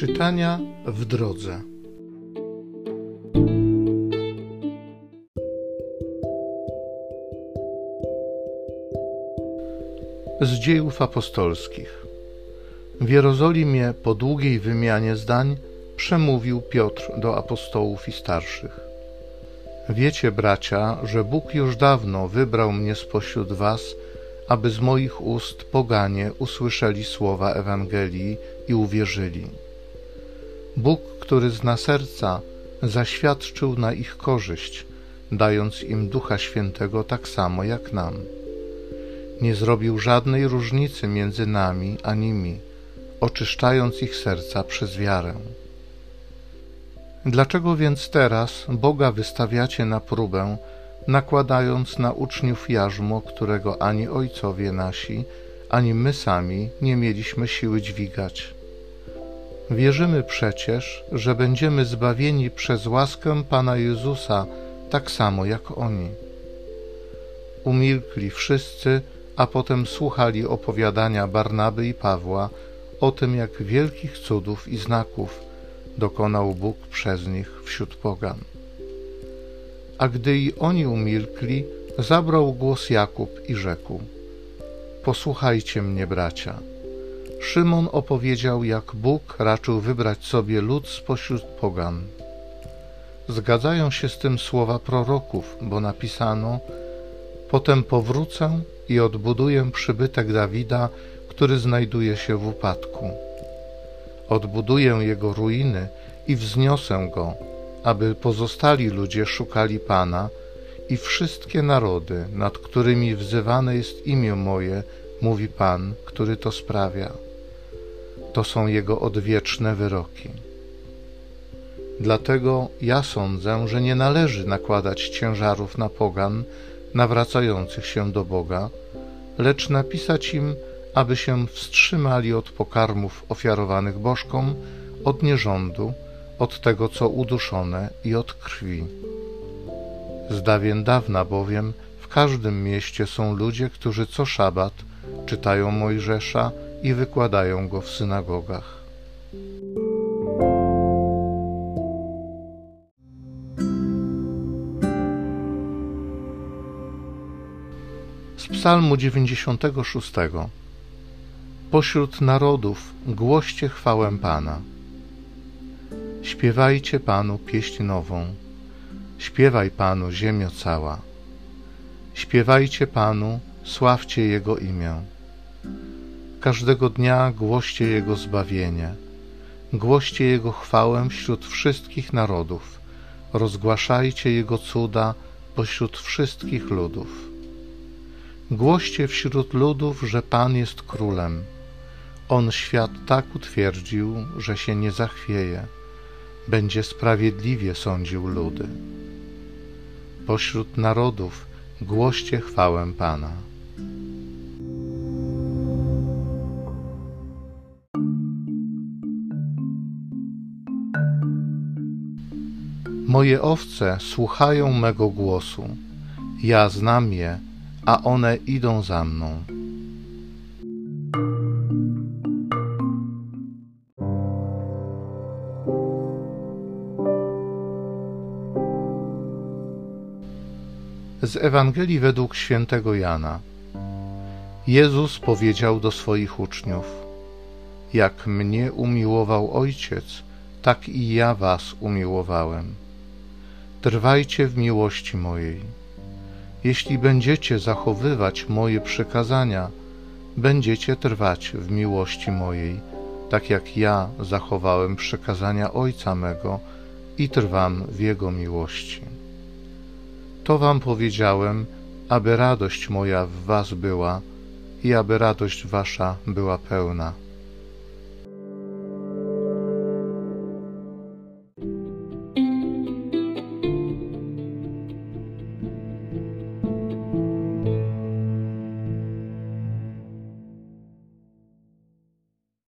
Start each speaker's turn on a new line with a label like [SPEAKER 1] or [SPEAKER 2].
[SPEAKER 1] Czytania w drodze. Z dziejów apostolskich. W Jerozolimie po długiej wymianie zdań przemówił Piotr do apostołów i starszych. Wiecie, bracia, że Bóg już dawno wybrał mnie spośród was, aby z moich ust poganie usłyszeli słowa Ewangelii i uwierzyli. Bóg, który zna serca, zaświadczył na ich korzyść, dając im Ducha Świętego tak samo jak nam. Nie zrobił żadnej różnicy między nami a nimi, oczyszczając ich serca przez wiarę. Dlaczego więc teraz Boga wystawiacie na próbę, nakładając na uczniów jarzmo, którego ani ojcowie nasi, ani my sami nie mieliśmy siły dźwigać? Wierzymy przecież, że będziemy zbawieni przez łaskę Pana Jezusa, tak samo jak oni. Umilkli wszyscy, a potem słuchali opowiadania Barnaby i Pawła o tym, jak wielkich cudów i znaków dokonał Bóg przez nich wśród pogan. A gdy i oni umilkli, zabrał głos Jakub i rzekł: Posłuchajcie mnie, bracia. Szymon opowiedział, jak Bóg raczył wybrać sobie lud spośród pogan. Zgadzają się z tym słowa proroków, bo napisano: Potem powrócę i odbuduję przybytek Dawida, który znajduje się w upadku. Odbuduję jego ruiny i wzniosę go, aby pozostali ludzie szukali Pana i wszystkie narody, nad którymi wzywane jest imię moje, mówi Pan, który to sprawia to są Jego odwieczne wyroki. Dlatego ja sądzę, że nie należy nakładać ciężarów na pogan nawracających się do Boga, lecz napisać im, aby się wstrzymali od pokarmów ofiarowanych bożkom, od nierządu, od tego, co uduszone i od krwi. Z dawien dawna bowiem w każdym mieście są ludzie, którzy co szabat czytają Mojżesza i wykładają go w synagogach. Z Psalmu 96. Pośród narodów głoście chwałę Pana. Śpiewajcie Panu pieśń nową. Śpiewaj Panu ziemio cała. Śpiewajcie Panu, sławcie Jego imię. Każdego dnia głoście Jego zbawienie, głoście Jego chwałę wśród wszystkich narodów, rozgłaszajcie Jego cuda pośród wszystkich ludów. Głoście wśród ludów, że Pan jest królem. On świat tak utwierdził, że się nie zachwieje. Będzie sprawiedliwie sądził ludy. Pośród narodów głoście chwałę Pana. Moje owce słuchają mego głosu. Ja znam je, a one idą za mną. Z Ewangelii według świętego Jana. Jezus powiedział do swoich uczniów: Jak mnie umiłował Ojciec, tak i ja was umiłowałem trwajcie w miłości mojej. Jeśli będziecie zachowywać moje przykazania, będziecie trwać w miłości mojej, tak jak ja zachowałem przykazania Ojca mego i trwam w Jego miłości. To wam powiedziałem, aby radość moja w was była i aby radość wasza była pełna.